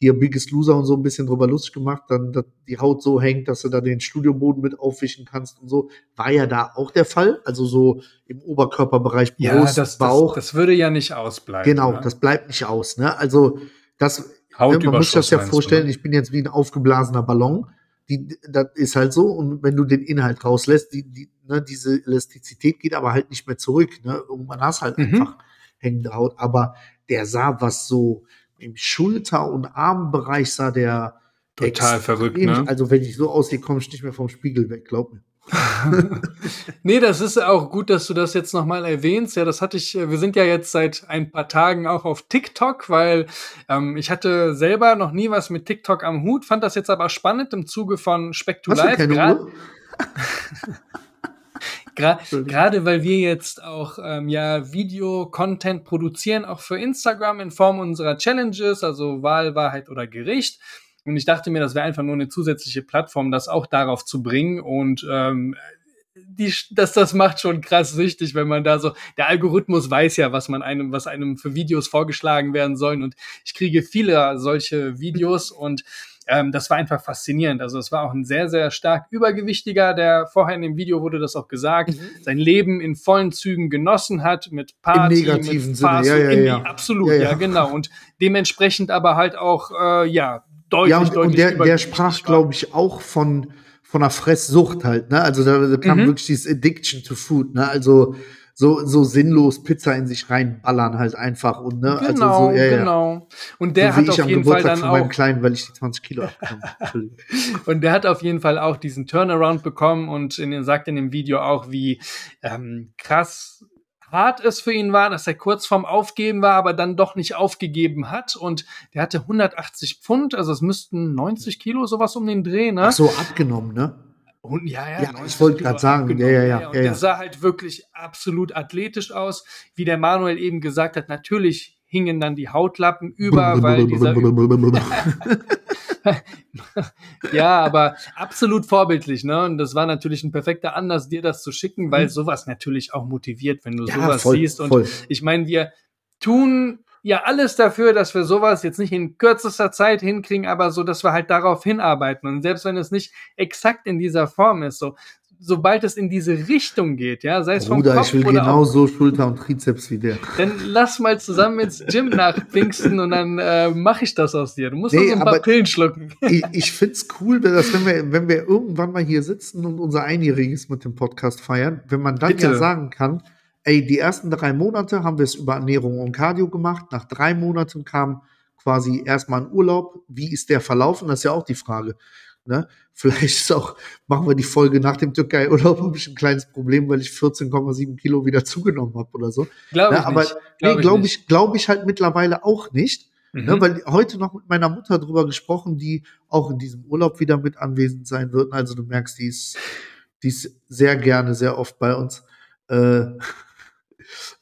hier Biggest Loser und so ein bisschen drüber lustig gemacht, dann dass die Haut so hängt, dass du da den Studioboden mit aufwischen kannst und so. War ja da auch der Fall, also so im Oberkörperbereich, Brust, Ja, das, das, Bauch. das würde ja nicht ausbleiben. genau, ne? das bleibt nicht aus. Ne? Also das, ne, Hautüberschuss man muss sich das ja du, vorstellen, ne? ich bin jetzt wie ein aufgeblasener Ballon. Die, das ist halt so, und wenn du den Inhalt rauslässt, die, die, ne, diese Elastizität geht aber halt nicht mehr zurück. Ne? Irgendwann hast halt Mhm. einfach hängende Haut. Aber der sah, was so im Schulter- und Armbereich sah der Total extrem- verrückt, ne? Also wenn ich so aussehe, komme ich nicht mehr vom Spiegel weg, glaub mir. nee, das ist auch gut, dass du das jetzt nochmal erwähnst. Ja, das hatte ich, äh, wir sind ja jetzt seit ein paar Tagen auch auf TikTok, weil ähm, ich hatte selber noch nie was mit TikTok am Hut, fand das jetzt aber spannend im Zuge von to Hast du keine Uhr? Gra. Gerade weil wir jetzt auch ähm, ja Video-Content produzieren, auch für Instagram in Form unserer Challenges, also Wahl, Wahrheit oder Gericht. Und ich dachte mir, das wäre einfach nur eine zusätzliche Plattform, das auch darauf zu bringen. Und ähm, die, das, das macht schon krass süchtig, wenn man da so, der Algorithmus weiß ja, was man einem, was einem für Videos vorgeschlagen werden sollen. Und ich kriege viele solche Videos und ähm, das war einfach faszinierend. Also es war auch ein sehr, sehr stark übergewichtiger, der vorher in dem Video wurde das auch gesagt, sein Leben in vollen Zügen genossen hat, mit Party, negativen mit Sinne, ja, ja, ja. absolut, Ja, ja, ja. genau. Und dementsprechend aber halt auch, äh, ja, deutlich, Ja, und, deutlich und der, der sprach, glaube ich, auch von, von einer Fresssucht halt, ne? Also da, da kam Mhm. wirklich dieses Addiction to Food, ne? Also so, so sinnlos Pizza in sich reinballern halt einfach und ne? Genau, also so, ja, ja. genau. Und der so hat auf jeden Fall Geburtstag dann von meinem auch Kleinen, weil ich die 20 Kilo. Und der hat auf jeden Fall auch diesen Turnaround bekommen und in, sagt in dem Video auch, wie ähm, krass hart es für ihn war, dass er kurz vorm Aufgeben war, aber dann doch nicht aufgegeben hat. Und der hatte 180 Pfund, also es müssten 90 Kilo, sowas um den Dreh, ne? Ach so, abgenommen, ne? Und, ja, ja, Ja, 90 ich wollte grad sagen, abgenommen, ja, ja, ja, Und ja, der ja. sah halt wirklich absolut athletisch aus. Wie der Manuel eben gesagt hat, natürlich hingen dann die Hautlappen über, weil dieser Ja, aber absolut vorbildlich, ne? Und das war natürlich ein perfekter Anlass, dir das zu schicken, weil Mhm. sowas natürlich auch motiviert, wenn du ja, sowas voll, siehst. Und voll. ich meine, wir tun ja alles dafür, dass wir sowas jetzt nicht in kürzester Zeit hinkriegen, aber so, dass wir halt darauf hinarbeiten. Und selbst wenn es nicht exakt in dieser Form ist, so sobald es in diese Richtung geht, ja, sei es vom Bruder, Kopf ich will oder genau so Schulter und Trizeps wie der. dann lass mal zusammen ins Gym nach Pfingsten und dann äh, mache ich das aus dir. Du musst Nee, nur so ein paar Pillen schlucken. ich, ich find's cool, wenn, das, wenn, wir, wenn wir irgendwann mal hier sitzen und unser Einjähriges mit dem Podcast feiern, wenn man dann Bitte. ja sagen kann, ey, die ersten drei Monate haben wir es über Ernährung und Cardio gemacht. Nach drei Monaten kam quasi erstmal ein Urlaub. Wie ist der verlaufen? Das ist ja auch die Frage. Ne? Vielleicht ist auch, machen wir die Folge nach dem Türkei-Urlaub, habe ich ein kleines Problem, weil ich 14,7 Kilo wieder zugenommen habe oder so. Glaube ich Ja, aber nicht. nee, glaube ich, glaube ich halt mittlerweile auch nicht. Mhm. Ne, weil heute noch mit meiner Mutter drüber gesprochen, die auch in diesem Urlaub wieder mit anwesend sein wird. Also du merkst, die ist, die ist sehr gerne, sehr oft bei uns. Äh,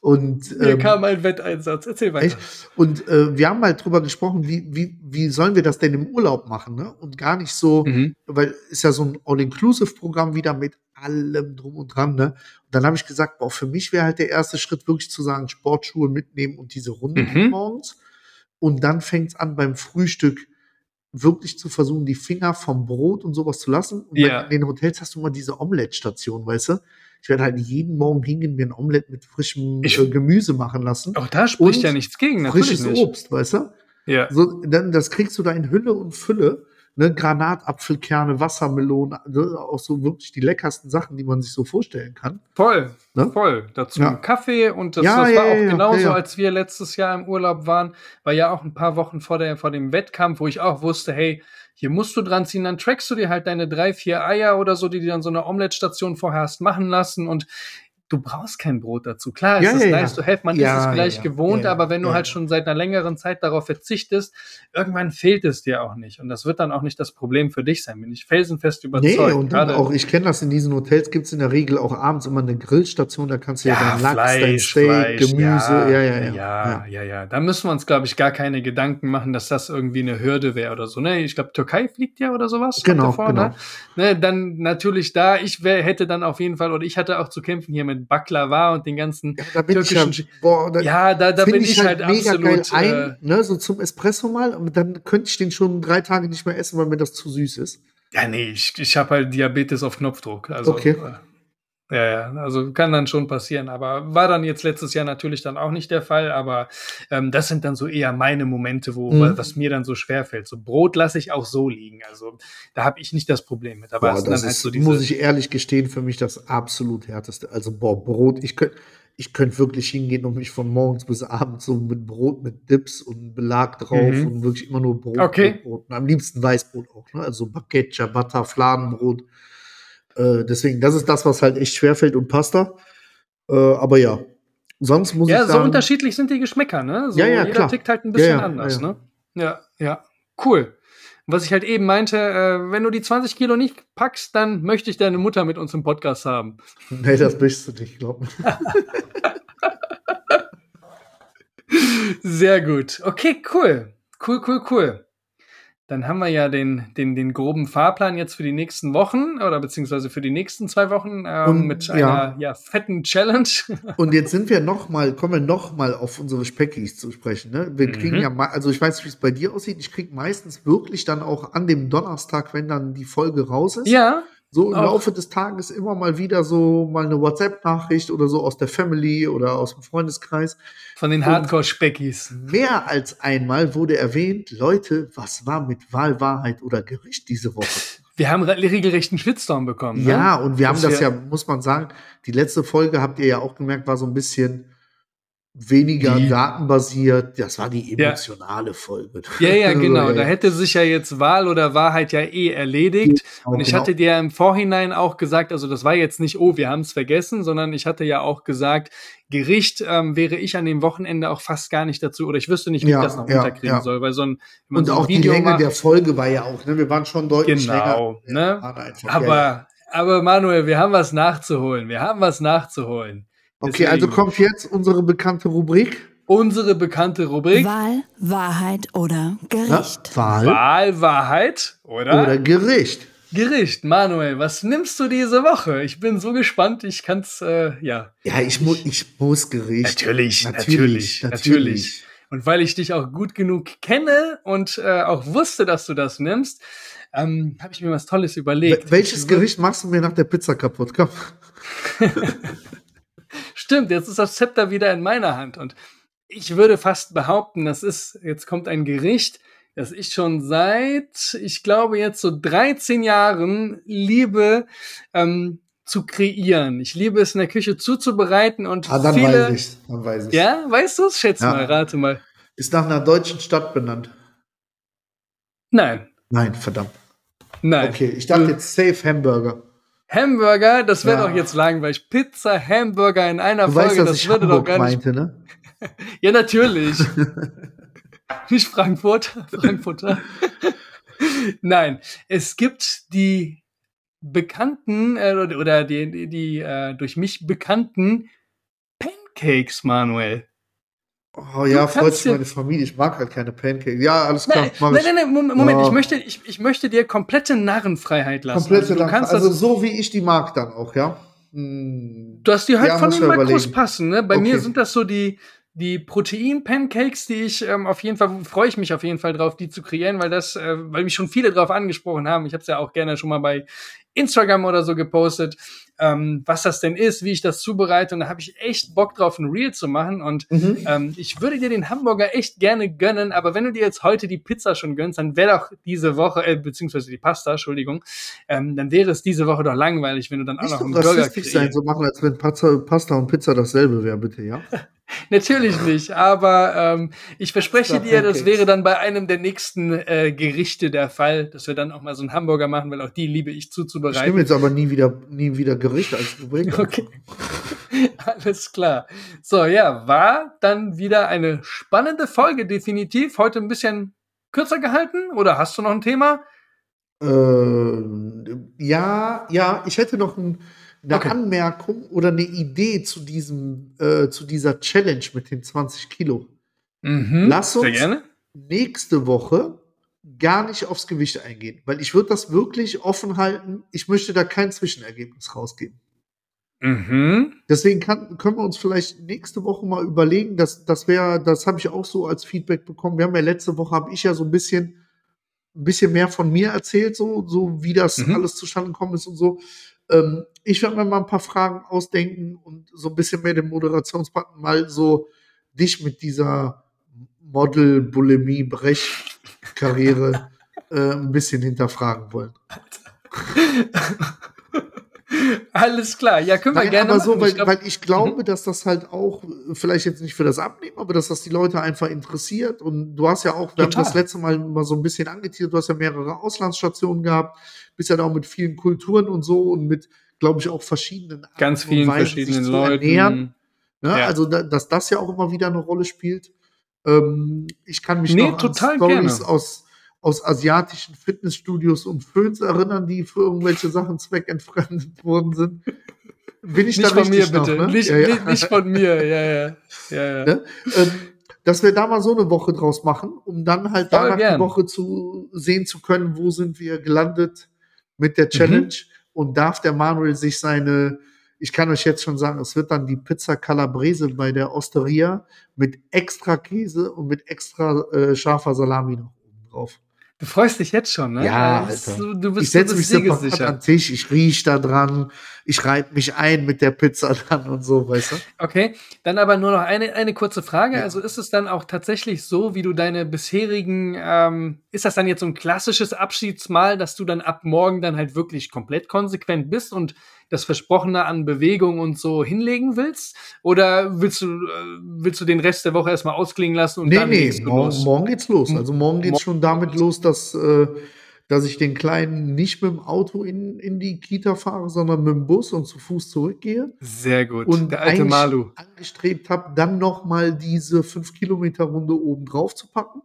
und Hier ähm, kam ein Wetteinsatz. Erzähl weiter. Echt? Und äh, wir haben halt drüber gesprochen, wie, wie, wie sollen wir das denn im Urlaub machen, ne? Und gar nicht so, Mhm. weil ist ja so ein All-Inclusive-Programm wieder mit allem drum und dran, ne? Und dann habe ich gesagt, boah, für mich wäre halt der erste Schritt wirklich zu sagen, Sportschuhe mitnehmen und diese Runde Mhm. morgens. Und dann fängt es an beim Frühstück wirklich zu versuchen, die Finger vom Brot und sowas zu lassen. Und Ja. in den Hotels hast du mal diese Omelette-Station, weißt du? Ich werde halt jeden Morgen hingehen, mir ein Omelette mit frischem Ich- äh, Gemüse machen lassen. Auch da spricht ja nichts gegen, natürlich Frisches nicht. Obst, weißt du? Ja. So, dann, das kriegst du da in Hülle und Fülle. Ne? Granatapfelkerne, Wassermelonen, ne? auch so wirklich die leckersten Sachen, die man sich so vorstellen kann. Voll, Ne? voll. Dazu Ja. Kaffee und das, Ja, das war auch ja, ja, genauso, als wir letztes Jahr im Urlaub waren, war ja auch ein paar Wochen vor, der, vor dem Wettkampf, wo ich auch wusste, hey, hier musst du dran ziehen, dann trackst du dir halt deine drei, vier Eier oder so, die du dann so eine Omelette-Station vorher hast machen lassen und du brauchst kein Brot dazu. Klar, Ja, es ist ja, nice ja. to have, man Ja, ist es vielleicht gewohnt, aber wenn du halt schon seit einer längeren Zeit darauf verzichtest, irgendwann fehlt es dir auch nicht. Und das wird dann auch nicht das Problem für dich sein, bin ich felsenfest überzeugt. Nee, und dann auch, ich kenne das in diesen Hotels, gibt es in der Regel auch abends immer eine Grillstation, da kannst du ja, dein Lachs, dein Fleisch, Steak, Fleisch, Gemüse, ja, ja, ja. ja, ja, ja. Da müssen wir uns, glaube ich, gar keine Gedanken machen, dass das irgendwie eine Hürde wäre oder so. Ne? Ich glaube, Türkei fliegt ja oder sowas. Genau, davor, genau. Ne? Ne, dann natürlich da, ich wär, hätte dann auf jeden Fall, oder ich hatte auch zu kämpfen hier mit Baklava und den ganzen. Ja, da bin ich ja, Türkischen- boah, da, Ja, da, da bin ich halt, mega absolut. geil äh, ein, ne, so zum Espresso mal, und dann könnte ich den schon drei Tage nicht mehr essen, weil mir das zu süß ist. ja, nee, ich, ich habe halt Diabetes auf Knopfdruck. Also, Okay. äh, Ja, ja, also kann dann schon passieren, aber war dann jetzt letztes Jahr natürlich dann auch nicht der Fall, aber ähm, das sind dann so eher meine Momente, wo Mhm. was mir dann so schwer fällt. So Brot lasse ich auch so liegen, also da habe ich nicht das Problem mit. Aber Boah, das dann halt ist, so muss ich ehrlich gestehen, für mich das absolut härteste. Also, boah, Brot, ich könnte ich könnt wirklich hingehen und mich von morgens bis abends so mit Brot, mit Dips und Belag drauf Mhm. und wirklich immer nur Brot. Okay. Brot, Brot. Und am liebsten Weißbrot auch, ne? Also Baguette, Ciabatta, Fladenbrot. Äh, deswegen, das ist das, was halt echt schwerfällt und Pasta. Äh, aber ja, sonst muss ja, ich so sagen. unterschiedlich sind die Geschmäcker, ne? So, Ja, ja, jeder klar. tickt halt ein bisschen Ja, ja, anders, ja, ja. ne? Ja, ja, cool. Was ich halt eben meinte, äh, wenn du die 20 Kilo nicht packst, dann möchte ich deine Mutter mit uns im Podcast haben. Nee, das bist du nicht, glaub mir. Sehr gut. Okay, cool. Cool, cool, cool. Dann haben wir ja den, den, den groben Fahrplan jetzt für die nächsten Wochen oder beziehungsweise für die nächsten zwei Wochen ähm, Und, mit ja. einer ja, fetten Challenge. Und jetzt sind wir noch mal, kommen wir noch mal auf unsere Speckis zu sprechen. Ne? Wir kriegen Mhm. ja, mal, also ich weiß nicht, wie es bei dir aussieht. Ich kriege meistens wirklich dann auch an dem Donnerstag, wenn dann die Folge raus ist, ja, so im auch. Laufe des Tages immer mal wieder so mal eine WhatsApp-Nachricht oder so aus der Family oder aus dem Freundeskreis. von den Hardcore-Speckis. Mehr als einmal wurde erwähnt, Leute, was war mit Wahl, Wahrheit oder Gericht diese Woche? Wir haben re- regelrechten Shitstorm bekommen. Ne? Ja, und wir haben das wir- ja, muss man sagen, die letzte Folge habt ihr ja auch gemerkt, war so ein bisschen weniger Die- datenbasiert. Das war die Ja. emotionale Folge. Ja, ja, genau. ja, Da ja. hätte sich ja jetzt Wahl oder Wahrheit ja eh erledigt. Genau, Und ich genau. hatte dir ja im Vorhinein auch gesagt, also das war jetzt nicht, oh, wir haben es vergessen, sondern ich hatte ja auch gesagt, Gericht ähm, wäre ich an dem Wochenende auch fast gar nicht dazu, oder ich wüsste nicht, wie Ja, ich das noch ja, unterkriegen ja. soll, weil so ein, Und so ein auch die Video Länge macht, der Folge war ja auch, ne? Wir waren schon deutlich Genau, länger. ne? Aber, ja, ja. aber Manuel, wir haben was nachzuholen. Wir haben was nachzuholen. Okay, also Deswegen kommt jetzt unsere bekannte Rubrik. unsere bekannte Rubrik Wahl, Wahrheit oder? Gericht. Wahl Wahl, Wahrheit, oder? oder Gericht. Gericht. Manuel, was nimmst du diese Woche? Ich bin so gespannt. Ich kann's, äh, ja. Ja, ich, mu ich muss Gericht. Natürlich, natürlich, natürlich. Und weil ich dich auch gut genug kenne und äh, auch wusste, dass du das nimmst, ähm, habe ich mir was Tolles überlegt. Wel- Welches Gericht machst du mir nach der Pizza kaputt? Komm. Stimmt, jetzt ist das Zepter wieder in meiner Hand. Und ich würde fast behaupten, das ist, jetzt kommt ein Gericht, das ich schon seit, ich glaube, jetzt so 13 Jahren liebe ähm, zu kreieren. Ich liebe es in der Küche zuzubereiten und Ah, dann viele. weiß ich. Dann weiß ich. Ja, weißt du es? Schätz Ja. mal, rate mal. Ist nach einer deutschen Stadt benannt. Nein, Nein, verdammt. nein. Okay, ich dachte jetzt Safe Hamburger. Hamburger, das wäre Ja. doch jetzt langweilig. Pizza, Hamburger in einer Du Folge, weißt, dass das ich würde doch Hamburg gar nicht. meinte, ne? Ja, natürlich. nicht Frankfurt, Frankfurter. Nein, es gibt die bekannten äh, oder- oder die, die, die äh, durch mich bekannten Pancakes, Manuel. Oh ja, freut sich meine Familie. Ich mag halt keine Pancakes. Ja, alles klar, Nein, nein, nein, nein, Mom- Moment, Ja. ich, möchte, ich, ich möchte dir komplette Narrenfreiheit lassen. Komplette also, kannst Also so wie ich die mag dann auch, ja? Hm. du hast die halt Ja, von den Makros überlegen. passen. Ne? Bei mir Okay. sind das so die, die Protein-Pancakes, die ich ähm, auf jeden Fall, freue ich mich auf jeden Fall drauf, die zu kreieren, weil das, äh, weil mich schon viele drauf angesprochen haben. Ich habe es ja auch gerne schon mal bei Instagram oder so gepostet, ähm, was das denn ist, wie ich das zubereite. Und da habe ich echt Bock drauf, ein Reel zu machen. Und Mhm. ähm, ich würde dir den Hamburger echt gerne gönnen, aber wenn du dir jetzt heute die Pizza schon gönnst, dann wäre doch diese Woche, äh, beziehungsweise die Pasta, Entschuldigung, ähm, dann wäre es diese Woche doch langweilig, wenn du dann auch Nicht noch so einen Burger rassistisch sein, kriegst. so machen, als wenn Pasta, Pasta und Pizza dasselbe wäre, bitte, ja? Natürlich nicht, aber ähm, ich verspreche Pasta dir, das wäre dann bei einem der nächsten äh, Gerichte der Fall, dass wir dann auch mal so einen Hamburger machen, weil auch die liebe ich Ich zuzubereiten. nehme jetzt aber nie wieder, nie wieder Gericht als Rubrik. Okay. Alles klar. So, ja, war dann wieder eine spannende Folge, definitiv. Heute ein bisschen kürzer gehalten oder hast du noch ein Thema? Äh, ja, ja, ich hätte noch ein, eine Okay. Anmerkung oder eine Idee zu diesem, äh, zu dieser Challenge mit den 20 Kilo. Mhm. Lass uns-. Nächste Woche gar nicht aufs Gewicht eingehen, weil ich würde das wirklich offen halten. Ich möchte da kein Zwischenergebnis rausgeben. Mhm. Deswegen kann, können wir uns vielleicht nächste Woche mal überlegen, dass das wäre, das habe ich auch so als Feedback bekommen. Wir haben ja letzte Woche habe ich ja so ein bisschen, ein bisschen mehr von mir erzählt, so, so wie das Mhm. alles zustande gekommen ist und so. Ähm, ich werde mir mal ein paar Fragen ausdenken und so ein bisschen mehr den Moderationspartner mal so dich mit dieser Model Bulimie Brech Karriere äh, ein bisschen hinterfragen wollen. Alles klar. Ja, können wir Nein, gerne aber so, machen. weil Ich glaub- weil ich glaube, dass das halt auch, äh, vielleicht jetzt nicht für das Abnehmen, aber dass das die Leute einfach interessiert. Und du hast ja auch, wir haben Total. das letzte Mal mal so ein bisschen angeteasert, du hast ja mehrere Auslandsstationen gehabt, bist ja da auch mit vielen Kulturen und so und mit, glaube ich, auch verschiedenen Arten ganz vielen Weisen, verschiedenen zu ernähren. Leuten. Ne? Ja. Also, da, dass das ja auch immer wieder eine Rolle spielt. Ähm, ich kann mich Nee, noch total an Stories aus, aus asiatischen Fitnessstudios und Föhns erinnern, die für irgendwelche Sachen zweckentfremdet worden sind. Bin ich Nicht da von mir, richtig noch, bitte. ne? Nicht, Ja, ja. Nicht, nicht von mir. Ja, ja. ja, ja. Ne? ähm, dass wir da mal so eine Woche draus machen, um dann halt Voll danach gern. die Woche zu sehen zu können, wo sind wir gelandet mit Mhm. der Challenge und darf der Manuel sich seine, ich kann euch jetzt schon sagen, es wird dann die Pizza Calabrese bei der Osteria mit extra Käse und mit extra äh, scharfer Salami noch oben drauf. Du freust dich jetzt schon, ne? Ja, Alter. Du, bist, ich setze mich siegessicher. an den Tisch, ich rieche da dran, ich reibe mich ein mit der Pizza dann und so, weißt du? Okay, dann aber nur noch eine, eine kurze Frage. Ja. Also ist es dann auch tatsächlich so, wie du deine bisherigen, ähm, ist das dann jetzt so ein klassisches Abschiedsmahl, dass du dann ab morgen dann halt wirklich komplett konsequent bist und das Versprochene an Bewegung und so hinlegen willst? Oder willst du, äh, willst du den Rest der Woche erstmal ausklingen lassen und Nee, dann nee, morgen, los? morgen geht's los. Also morgen geht's morgen schon damit los, dass, äh, dass ich den Kleinen nicht mit dem Auto in, in die Kita fahre, sondern mit dem Bus und zu Fuß zurückgehe. Sehr gut. Und der alte Malu. angestrebt habe, dann noch mal diese 5-Kilometer-Runde oben drauf zu packen,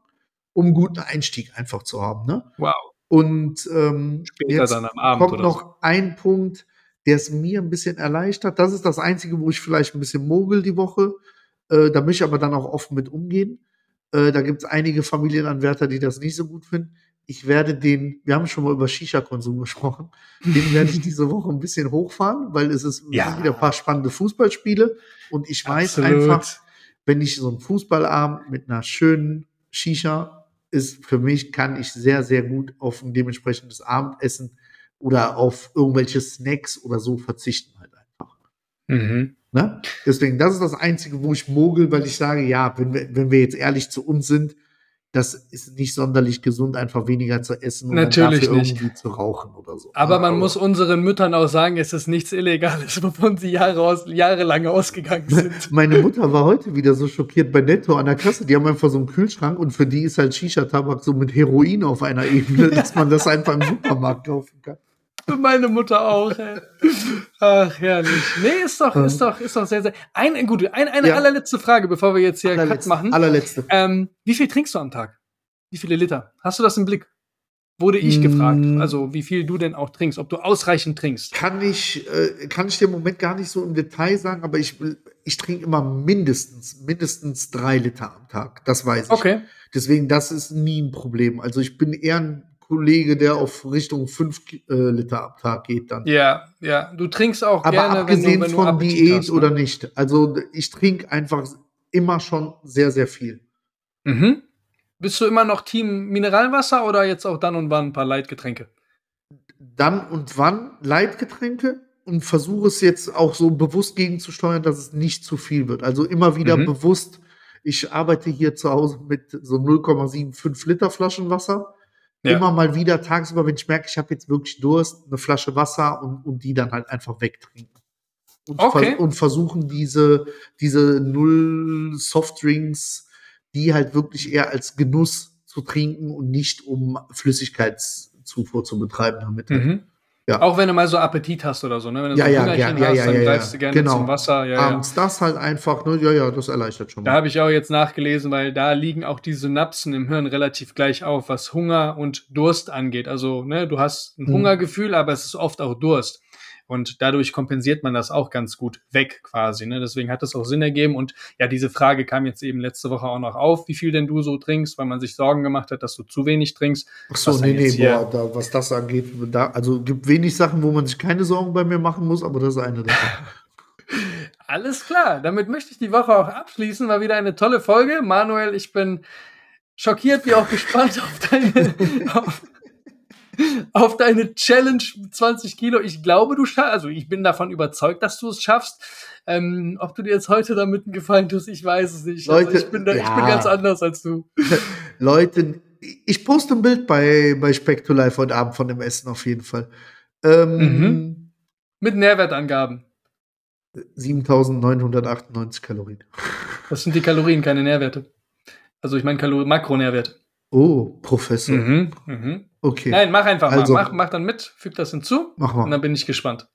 um einen guten Einstieg einfach zu haben. Ne? Wow. Und ähm, Später jetzt dann am Abend kommt noch ein Punkt, der es mir ein bisschen erleichtert. Das ist das Einzige, wo ich vielleicht ein bisschen mogel die Woche. Äh, da möchte ich aber dann auch offen mit umgehen. Äh, da gibt es einige Familienanwärter, die das nicht so gut finden. Ich werde den, wir haben schon mal über Shisha-Konsum gesprochen, den werde ich diese Woche ein bisschen hochfahren, weil es ist Ja. wieder ein paar spannende Fußballspiele. Und ich weiß Absolut. einfach, wenn ich so einen Fußballabend mit einer schönen Shisha ist für mich, kann ich sehr, sehr gut auf ein dementsprechendes Abendessen oder auf irgendwelche Snacks oder so verzichten halt einfach. Mhm. Ne? Deswegen, das ist das Einzige, wo ich mogel, weil ich sage, ja, wenn wir, wenn wir jetzt ehrlich zu uns sind, das ist nicht sonderlich gesund, einfach weniger zu essen und Natürlich dafür nicht. irgendwie zu rauchen oder so. Aber man muss unseren Müttern auch sagen, es ist nichts Illegales, wovon sie Jahre aus, jahrelang ausgegangen sind. Meine Mutter war heute wieder so schockiert bei Netto an der Kasse. Die haben einfach so einen Kühlschrank und für die ist halt Shisha-Tabak so mit Heroin auf einer Ebene, dass man das einfach im Supermarkt kaufen kann. Meine Mutter auch. Ey. Ach, herrlich. Nee, ist doch, ist doch, ist doch sehr, sehr. Eine, gut, eine, eine Ja. allerletzte Frage, bevor wir jetzt hier Cut Allerletzte. machen. Allerletzte. Ähm, wie viel trinkst du am Tag? Wie viele Liter? Hast du das im Blick? Wurde ich Mm. gefragt. Also, wie viel du denn auch trinkst, ob du ausreichend trinkst. Kann ich, äh, kann ich dir im Moment gar nicht so im Detail sagen, aber ich, ich trinke immer mindestens, mindestens drei Liter am Tag. Das weiß ich. Okay. Deswegen, das ist nie ein Problem. Also ich bin eher ein Kollege, der auf Richtung fünf Ki- äh, Liter am Tag geht dann. Ja, ja. Du trinkst auch Aber gerne, abgesehen wenn du, wenn du von Appetit Diät hast, ne? oder nicht. Also ich trinke einfach immer schon sehr, sehr viel. Mhm. Bist du immer noch Team Mineralwasser oder jetzt auch dann und wann ein paar Leitgetränke? Dann und wann Leitgetränke und versuche es jetzt auch so bewusst gegenzusteuern, dass es nicht zu viel wird. Also immer wieder Mhm. bewusst. Ich arbeite hier zu Hause mit so 0,75 Liter Flaschen Wasser. Ja. Immer mal wieder tagsüber, wenn ich merke, ich habe jetzt wirklich Durst, eine Flasche Wasser und, und die dann halt einfach wegtrinken. Und, Okay. vers und versuchen diese, diese Null Softdrinks, die halt wirklich eher als Genuss zu trinken und nicht um Flüssigkeitszufuhr zu betreiben damit. Mhm. Ja. Auch wenn du mal so Appetit hast oder so, ne? Wenn du Ja, so ein ja, Hungerchen ja, hast, ja, dann greifst du gerne Genau. zum Wasser. Ja, ja. Abends das halt einfach, ne? Ja, ja, das erleichtert schon Da mal. habe ich auch jetzt nachgelesen, weil da liegen auch die Synapsen im Hirn relativ gleich auf, was Hunger und Durst angeht. Also, ne, du hast ein Mhm. Hungergefühl, aber es ist oft auch Durst. Und dadurch kompensiert man das auch ganz gut weg quasi. Ne? Deswegen hat es auch Sinn ergeben. Und ja, diese Frage kam jetzt eben letzte Woche auch noch auf, wie viel denn du so trinkst, weil man sich Sorgen gemacht hat, dass du zu wenig trinkst. Ach so, nee, nee, boah, da, was das angeht, da, also gibt wenig Sachen, wo man sich keine Sorgen bei mir machen muss, aber das ist eine davon. Alles klar, damit möchte ich die Woche auch abschließen. War wieder eine tolle Folge. Manuel, ich bin schockiert wie auch gespannt auf deine, auf, auf deine Challenge 20 Kilo. Ich glaube, du schaffst, also ich bin davon überzeugt, dass du es schaffst. Ähm, ob du dir jetzt heute damit einen Gefallen tust, ich weiß es nicht. Leute, also ich, bin da, ich ja. bin ganz anders als du. Leute, ich poste ein Bild bei, bei Speck to Life heute Abend von dem Essen auf jeden Fall. Ähm, Mhm. Mit Nährwertangaben. 7998 Kalorien. Das sind die Kalorien, keine Nährwerte. Also ich meine Kalorien, Makronährwerte. Oh, Professor. Mhm. Mhm. Okay, Nein, mach einfach Also- mal. Mach, mach dann mit, füg das hinzu mach und mal. dann bin ich gespannt.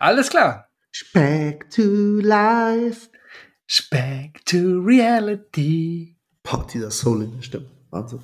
Alles klar. Speck to Life. Back to reality. Boah, dieser Soul in der Stimme. Wahnsinn.